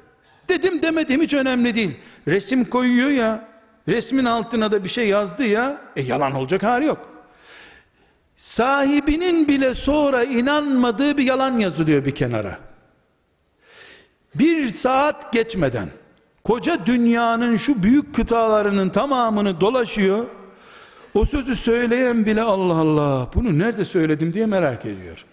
Dedim demedim hiç önemli değil. Resim koyuyor ya. Resmin altına da bir şey yazdı ya. E yalan olacak hali yok. Sahibinin bile sonra inanmadığı bir yalan yazılıyor bir kenara. Bir saat geçmeden koca dünyanın şu büyük kıtalarının tamamını dolaşıyor. O sözü söyleyen bile Allah Allah bunu nerede söyledim diye merak ediyor.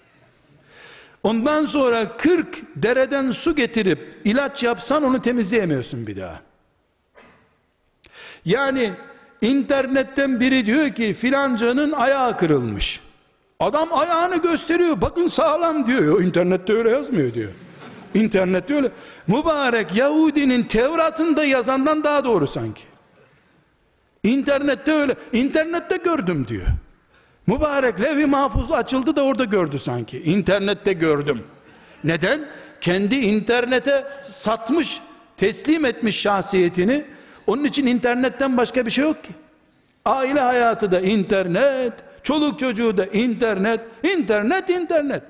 Ondan sonra 40 dereden su getirip ilaç yapsan onu temizleyemiyorsun bir daha. Yani internetten biri diyor ki filancanın ayağı kırılmış. Adam ayağını gösteriyor. Bakın sağlam diyor. İnternette öyle yazmıyor diyor. İnternette öyle. Mübarek Yahudinin Tevrat'ında yazandan daha doğru sanki. İnternette öyle. İnternette gördüm diyor. Mübarek levh-i mahfuz açıldı da orada gördü sanki. İnternette gördüm. Neden? Kendi internete satmış, teslim etmiş şahsiyetini. Onun için internetten başka bir şey yok ki. Aile hayatı da internet, çoluk çocuğu da internet, internet, internet.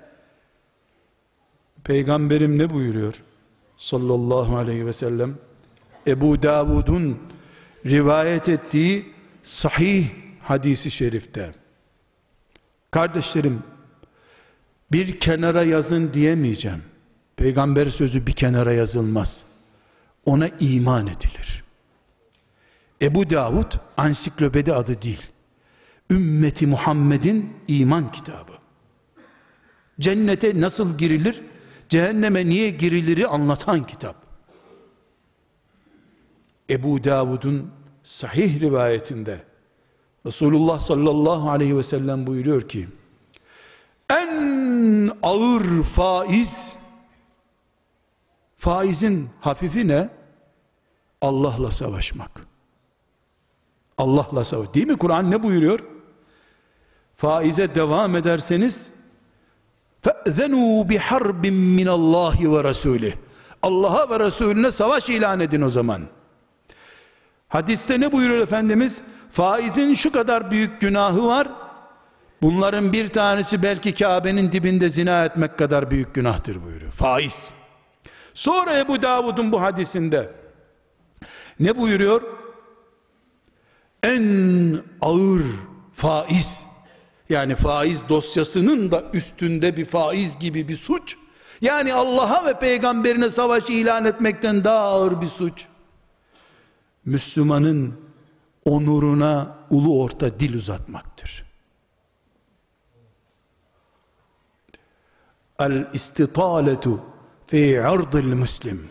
Peygamberim ne buyuruyor? sallallahu aleyhi ve sellem. Ebu Davud'un rivayet ettiği sahih hadisi şerifte. Kardeşlerim bir kenara yazın diyemeyeceğim. Peygamber sözü bir kenara yazılmaz. Ona iman edilir. Ebu Davud ansiklopedi adı değil. Ümmeti Muhammed'in iman kitabı. Cennete nasıl girilir cehenneme niye giriliri anlatan kitap Ebu Davud'un sahih rivayetinde Resulullah sallallahu aleyhi ve sellem buyuruyor ki en ağır faiz faizin hafifi ne? Allah'la savaşmak. Allah'la savaş. Değil mi? Kur'an ne buyuruyor? Faize devam ederseniz فَأْذَنُوا بِحَرْبٍ مِّنَ اللّٰهِ وَرَسُولِهِ Allah'a ve Resulüne savaş ilan edin o zaman. Hadiste ne buyuruyor Efendimiz? Faizin şu kadar büyük günahı var. Bunların bir tanesi belki Kabe'nin dibinde zina etmek kadar büyük günahtır buyuruyor. Faiz. Sonra Ebu Davud'un bu hadisinde ne buyuruyor? En ağır faiz yani faiz dosyasının da üstünde bir faiz gibi bir suç yani Allah'a ve peygamberine savaş ilan etmekten daha ağır bir suç Müslümanın onuruna ulu orta dil uzatmaktır. El istitaletu fi ardil müslim.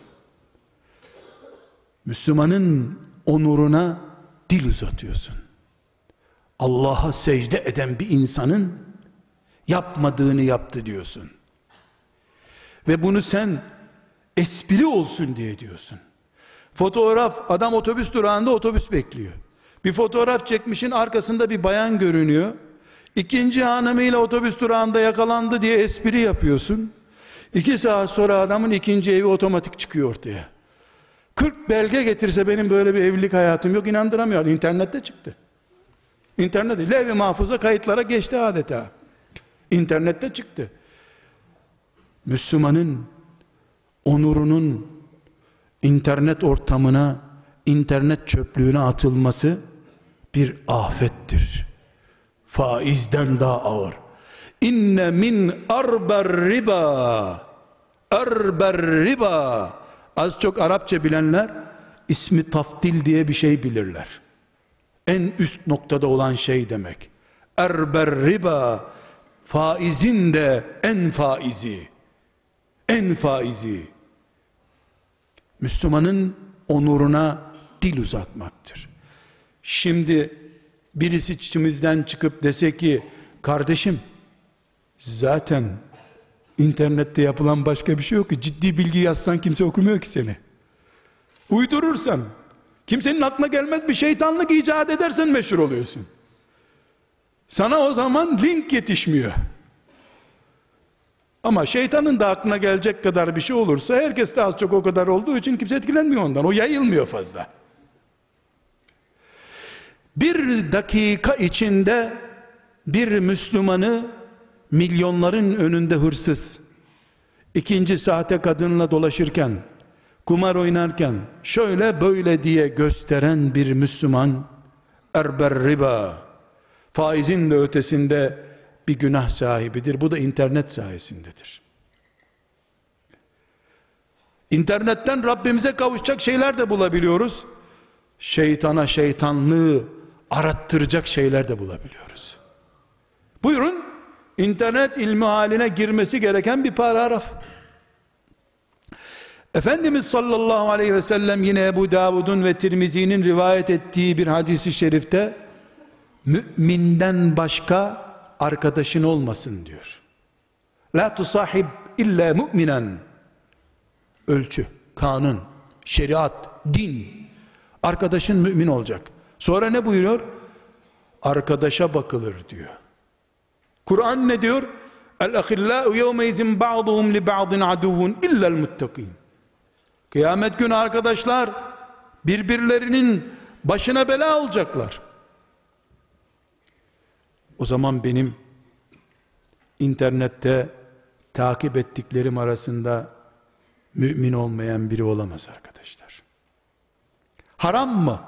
Müslümanın onuruna dil uzatıyorsun. Allah'a secde eden bir insanın yapmadığını yaptı diyorsun. Ve bunu sen espri olsun diye diyorsun. Fotoğraf adam otobüs durağında otobüs bekliyor. Bir fotoğraf çekmişin arkasında bir bayan görünüyor. İkinci hanımıyla otobüs durağında yakalandı diye espri yapıyorsun. İki saat sonra adamın ikinci evi otomatik çıkıyor ortaya. 40 belge getirse benim böyle bir evlilik hayatım yok inandıramıyor. İnternette çıktı. İnternette levh-i mahfuza kayıtlara geçti adeta. İnternette çıktı. Müslümanın onurunun internet ortamına, internet çöplüğüne atılması bir afettir. Faizden daha ağır. İnne min arber riba erber riba az çok Arapça bilenler ismi taftil diye bir şey bilirler. En üst noktada olan şey demek. Erber riba faizin de en faizi en faizi Müslümanın onuruna dil uzatmaktır. Şimdi birisi içimizden çıkıp dese ki kardeşim zaten internette yapılan başka bir şey yok ki ciddi bilgi yazsan kimse okumuyor ki seni. Uydurursan kimsenin aklına gelmez bir şeytanlık icat edersen meşhur oluyorsun. Sana o zaman link yetişmiyor. Ama şeytanın da aklına gelecek kadar bir şey olursa herkes de az çok o kadar olduğu için kimse etkilenmiyor ondan. O yayılmıyor fazla. Bir dakika içinde bir Müslümanı milyonların önünde hırsız, ikinci sahte kadınla dolaşırken, kumar oynarken, şöyle böyle diye gösteren bir Müslüman, erber riba, faizin de ötesinde bir günah sahibidir. Bu da internet sayesindedir. İnternetten Rabbimize kavuşacak şeyler de bulabiliyoruz. Şeytana şeytanlığı arattıracak şeyler de bulabiliyoruz. Buyurun, internet ilmi haline girmesi gereken bir paragraf. Efendimiz sallallahu aleyhi ve sellem yine Ebu Davud'un ve Tirmizi'nin rivayet ettiği bir hadisi şerifte müminden başka arkadaşın olmasın diyor. La tusahib illa mu'minen. Ölçü, kanun, şeriat, din. Arkadaşın mümin olacak. Sonra ne buyuruyor? Arkadaşa bakılır diyor. Kur'an ne diyor? El ahillau yevme izin ba'duhum li ba'din aduvun illel muttakin. Kıyamet günü arkadaşlar birbirlerinin başına bela olacaklar. O zaman benim internette takip ettiklerim arasında mümin olmayan biri olamaz arkadaşlar. Haram mı?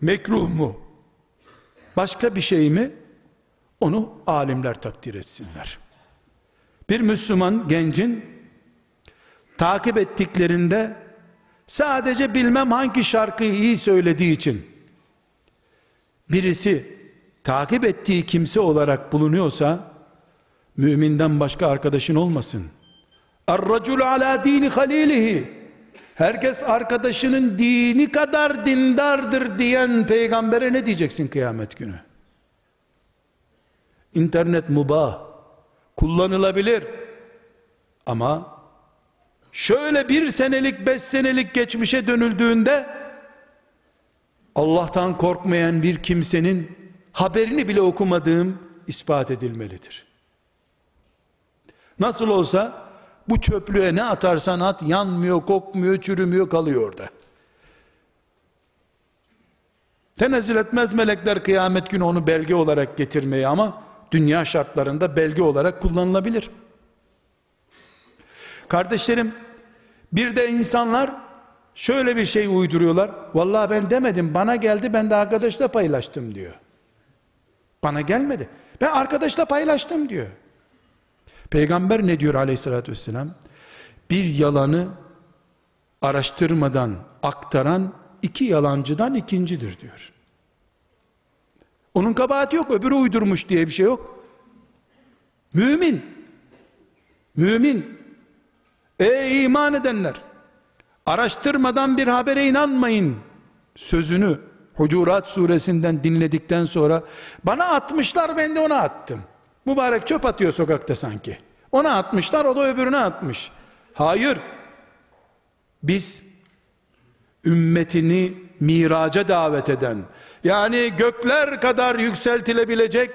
Mekruh mu? Başka bir şey mi? Onu alimler takdir etsinler. Bir Müslüman gencin takip ettiklerinde sadece bilmem hangi şarkıyı iyi söylediği için birisi takip ettiği kimse olarak bulunuyorsa müminden başka arkadaşın olmasın. Er-racul ala dini halilihi. Herkes arkadaşının dini kadar dindardır diyen peygambere ne diyeceksin kıyamet günü? İnternet mubah, kullanılabilir. Ama şöyle bir senelik, beş senelik geçmişe dönüldüğünde Allah'tan korkmayan bir kimsenin haberini bile okumadığım ispat edilmelidir. Nasıl olsa bu çöplüğe ne atarsan at yanmıyor, kokmuyor, çürümüyor, kalıyor orada. Tenezzül etmez melekler kıyamet günü onu belge olarak getirmeyi ama dünya şartlarında belge olarak kullanılabilir. Kardeşlerim, bir de insanlar şöyle bir şey uyduruyorlar. Vallahi ben demedim, bana geldi ben de arkadaşla paylaştım diyor. Bana gelmedi. Ben arkadaşla paylaştım diyor. Peygamber ne diyor aleyhissalatü vesselam? Bir yalanı araştırmadan aktaran iki yalancıdan ikincidir diyor. Onun kabahati yok, öbürü uydurmuş diye bir şey yok. Mümin, mümin, ey iman edenler, araştırmadan bir habere inanmayın sözünü Hucurat suresinden dinledikten sonra bana atmışlar ben de ona attım. Mübarek çöp atıyor sokakta sanki. Ona atmışlar o da öbürüne atmış. Hayır. Biz ümmetini miraca davet eden yani gökler kadar yükseltilebilecek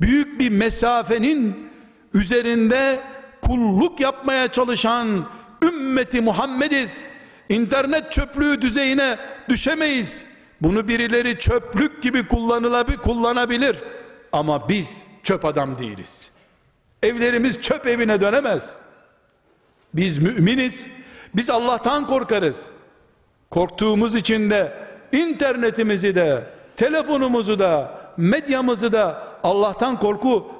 büyük bir mesafenin üzerinde kulluk yapmaya çalışan ümmeti Muhammediz. İnternet çöplüğü düzeyine düşemeyiz. Bunu birileri çöplük gibi kullanabilir. Ama biz çöp adam değiliz. Evlerimiz çöp evine dönemez. Biz müminiz. Biz Allah'tan korkarız. Korktuğumuz için de internetimizi de, telefonumuzu da, medyamızı da Allah'tan korku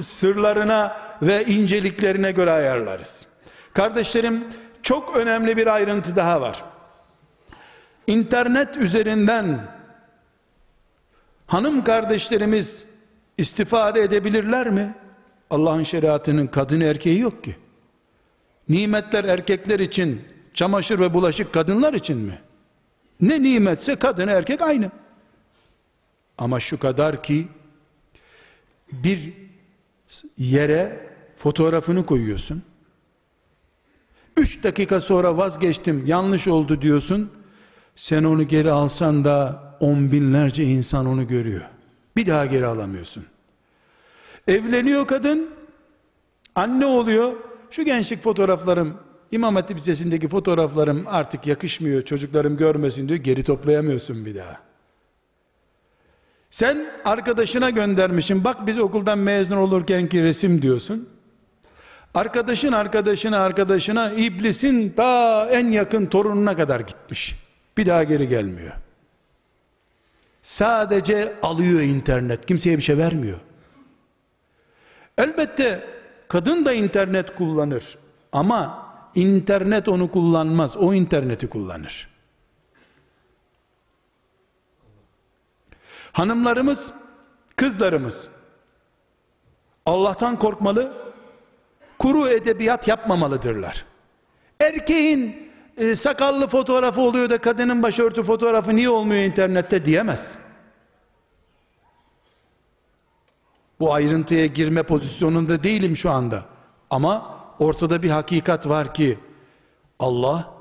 sırlarına ve inceliklerine göre ayarlarız. Kardeşlerim çok önemli bir ayrıntı daha var. İnternet üzerinden hanım kardeşlerimiz istifade edebilirler mi? Allah'ın şeriatının kadın erkeği yok ki. Nimetler erkekler için, çamaşır ve bulaşık kadınlar için mi? Ne nimetse kadın erkek aynı. Ama şu kadar ki bir yere fotoğrafını koyuyorsun. Üç dakika sonra vazgeçtim yanlış oldu diyorsun. Sen onu geri alsan da on binlerce insan onu görüyor. Bir daha geri alamıyorsun. Evleniyor kadın, anne oluyor. Şu gençlik fotoğraflarım, İmam Hatip Lisesi'ndeki fotoğraflarım artık yakışmıyor, çocuklarım görmesin diyor, geri toplayamıyorsun bir daha. Sen arkadaşına göndermişsin, bak biz okuldan mezun olurken ki resim diyorsun. Arkadaşın arkadaşına arkadaşına iblisin ta en yakın torununa kadar gitmiş. Bir daha geri gelmiyor. Sadece alıyor internet. Kimseye bir şey vermiyor. Elbette kadın da internet kullanır. Ama internet onu kullanmaz. O interneti kullanır. Hanımlarımız, kızlarımız Allah'tan korkmalı, kuru edebiyat yapmamalıdırlar. Erkeğin e, sakallı fotoğrafı oluyor da kadının başörtü fotoğrafı niye olmuyor internette diyemez. Bu ayrıntıya girme pozisyonunda değilim şu anda. Ama ortada bir hakikat var ki Allah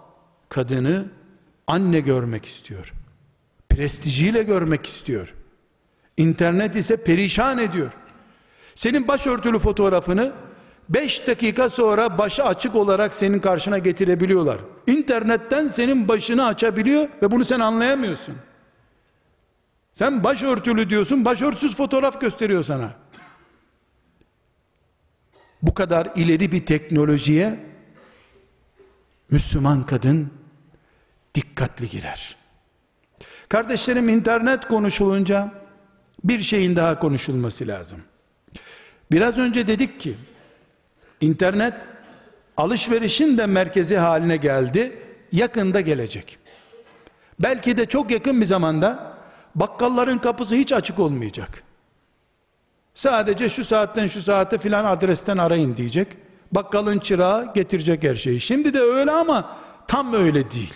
kadını anne görmek istiyor. Prestijiyle görmek istiyor. İnternet ise perişan ediyor. Senin başörtülü fotoğrafını 5 dakika sonra başı açık olarak senin karşına getirebiliyorlar. İnternetten senin başını açabiliyor ve bunu sen anlayamıyorsun. Sen başörtülü diyorsun, başörtüsüz fotoğraf gösteriyor sana. Bu kadar ileri bir teknolojiye Müslüman kadın dikkatli girer. Kardeşlerim internet konuşulunca bir şeyin daha konuşulması lazım. Biraz önce dedik ki internet alışverişin de merkezi haline geldi. Yakında gelecek. Belki de çok yakın bir zamanda bakkalların kapısı hiç açık olmayacak. Sadece şu saatten şu saate filan adresten arayın diyecek. Bakkalın çırağı getirecek her şeyi. Şimdi de öyle ama tam öyle değil.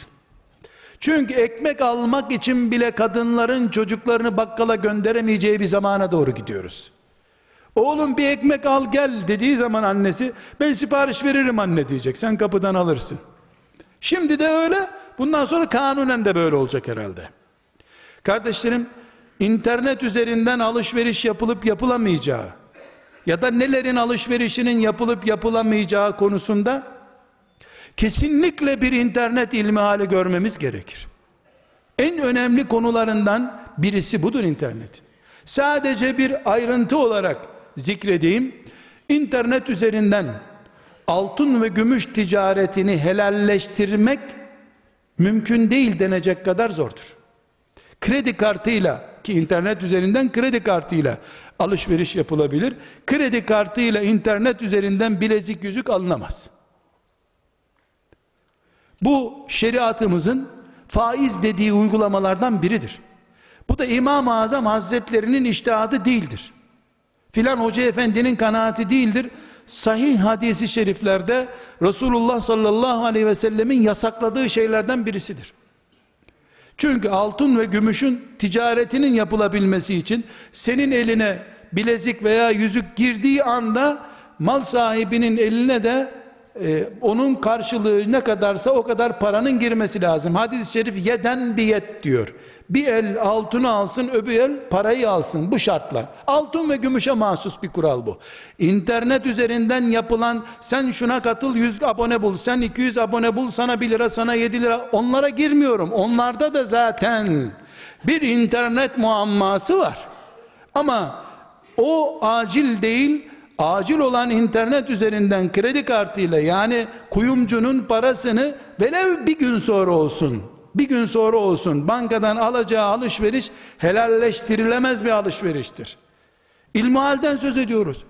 Çünkü ekmek almak için bile kadınların çocuklarını bakkala gönderemeyeceği bir zamana doğru gidiyoruz. Oğlum bir ekmek al gel dediği zaman annesi ben sipariş veririm anne diyecek. Sen kapıdan alırsın. Şimdi de öyle. Bundan sonra kanunen de böyle olacak herhalde. Kardeşlerim internet üzerinden alışveriş yapılıp yapılamayacağı ya da nelerin alışverişinin yapılıp yapılamayacağı konusunda kesinlikle bir internet ilmi hali görmemiz gerekir. En önemli konularından birisi budur internet. Sadece bir ayrıntı olarak zikredeyim. İnternet üzerinden altın ve gümüş ticaretini helalleştirmek mümkün değil denecek kadar zordur. Kredi kartıyla ki internet üzerinden kredi kartıyla alışveriş yapılabilir. Kredi kartıyla internet üzerinden bilezik yüzük alınamaz. Bu şeriatımızın faiz dediği uygulamalardan biridir. Bu da İmam-ı Azam Hazretlerinin iştihadı değildir. Filan hoca efendinin kanaati değildir. Sahih hadisi şeriflerde Resulullah sallallahu aleyhi ve sellemin yasakladığı şeylerden birisidir. Çünkü altın ve gümüşün ticaretinin yapılabilmesi için senin eline bilezik veya yüzük girdiği anda mal sahibinin eline de e, onun karşılığı ne kadarsa o kadar paranın girmesi lazım. Hadis-i şerif yeden biyet diyor. Bir el altını alsın öbür el parayı alsın bu şartla. Altın ve gümüşe mahsus bir kural bu. İnternet üzerinden yapılan sen şuna katıl 100 abone bul sen 200 abone bul sana 1 lira sana 7 lira onlara girmiyorum. Onlarda da zaten bir internet muamması var. Ama o acil değil acil olan internet üzerinden kredi kartıyla yani kuyumcunun parasını velev bir gün sonra olsun bir gün sonra olsun bankadan alacağı alışveriş helalleştirilemez bir alışveriştir. İlmihalden söz ediyoruz.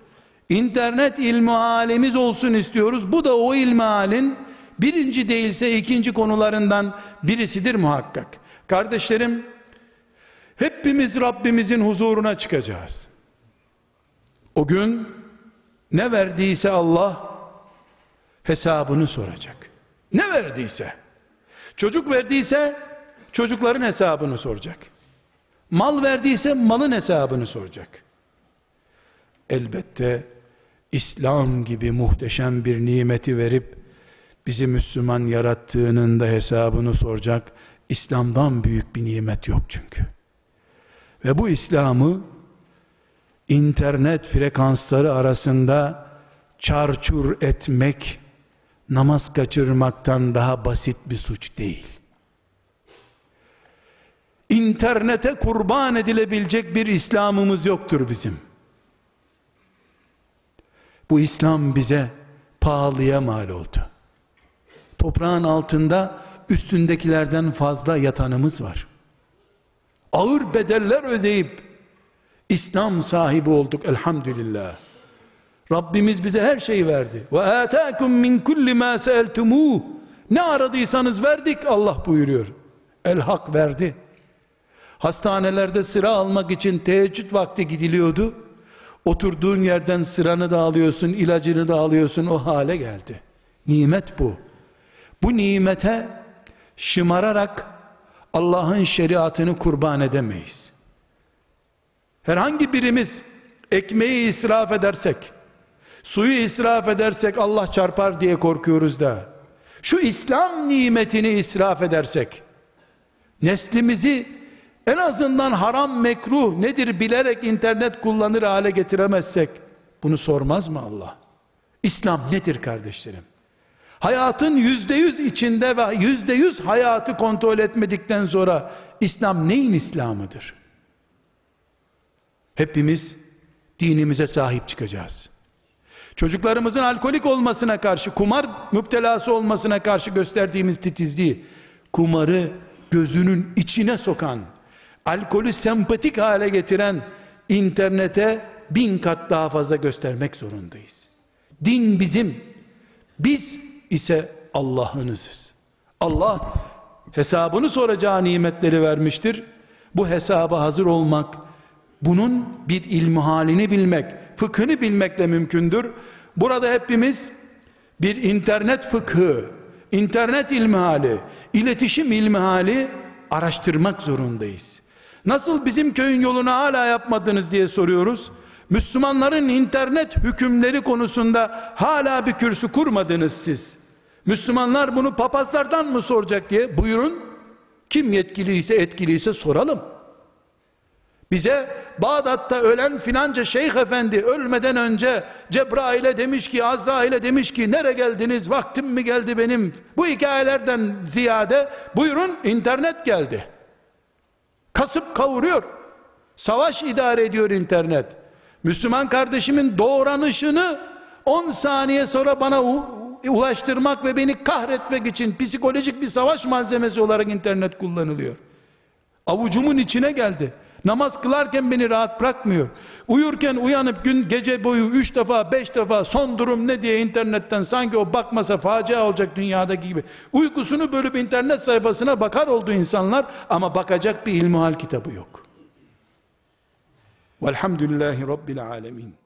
İnternet ilmihalimiz olsun istiyoruz. Bu da o ilmihalin birinci değilse ikinci konularından birisidir muhakkak. Kardeşlerim hepimiz Rabbimizin huzuruna çıkacağız. O gün ne verdiyse Allah hesabını soracak. Ne verdiyse. Çocuk verdiyse çocukların hesabını soracak. Mal verdiyse malın hesabını soracak. Elbette İslam gibi muhteşem bir nimeti verip bizi Müslüman yarattığının da hesabını soracak. İslam'dan büyük bir nimet yok çünkü. Ve bu İslam'ı internet frekansları arasında çarçur etmek namaz kaçırmaktan daha basit bir suç değil. İnternete kurban edilebilecek bir İslam'ımız yoktur bizim. Bu İslam bize pahalıya mal oldu. Toprağın altında üstündekilerden fazla yatanımız var. Ağır bedeller ödeyip İslam sahibi olduk elhamdülillah. Rabbimiz bize her şeyi verdi. Ve ataakum min kulli ma sa'altumuh. Ne aradıysanız verdik Allah buyuruyor. El hak verdi. Hastanelerde sıra almak için teheccüd vakti gidiliyordu. Oturduğun yerden sıranı da alıyorsun, ilacını da alıyorsun o hale geldi. Nimet bu. Bu nimete şımararak Allah'ın şeriatını kurban edemeyiz. Herhangi birimiz ekmeği israf edersek, suyu israf edersek Allah çarpar diye korkuyoruz da, şu İslam nimetini israf edersek, neslimizi en azından haram mekruh nedir bilerek internet kullanır hale getiremezsek, bunu sormaz mı Allah? İslam nedir kardeşlerim? Hayatın yüzde yüz içinde ve yüzde yüz hayatı kontrol etmedikten sonra İslam neyin İslam'ıdır? Hepimiz dinimize sahip çıkacağız. Çocuklarımızın alkolik olmasına karşı, kumar müptelası olmasına karşı gösterdiğimiz titizliği, kumarı gözünün içine sokan, alkolü sempatik hale getiren internete bin kat daha fazla göstermek zorundayız. Din bizim, biz ise Allah'ınızız. Allah hesabını soracağı nimetleri vermiştir. Bu hesaba hazır olmak, bunun bir ilmi halini bilmek, fıkhını bilmekle mümkündür. Burada hepimiz bir internet fıkhı, internet ilmihali, iletişim ilmihali araştırmak zorundayız. Nasıl bizim köyün yolunu hala yapmadınız diye soruyoruz. Müslümanların internet hükümleri konusunda hala bir kürsü kurmadınız siz. Müslümanlar bunu papazlardan mı soracak diye buyurun. Kim yetkiliyse etkiliyse soralım. Bize Bağdat'ta ölen filanca şeyh efendi ölmeden önce Cebrail'e demiş ki Azrail'e demiş ki nere geldiniz? Vaktim mi geldi benim? Bu hikayelerden ziyade buyurun internet geldi. Kasıp kavuruyor. Savaş idare ediyor internet. Müslüman kardeşimin doğranışını 10 saniye sonra bana ulaştırmak ve beni kahretmek için psikolojik bir savaş malzemesi olarak internet kullanılıyor. Avucumun içine geldi Namaz kılarken beni rahat bırakmıyor. Uyurken uyanıp gün gece boyu üç defa beş defa son durum ne diye internetten sanki o bakmasa facia olacak dünyadaki gibi. Uykusunu bölüp internet sayfasına bakar oldu insanlar ama bakacak bir ilmihal kitabı yok. Velhamdülillahi Rabbil Alemin.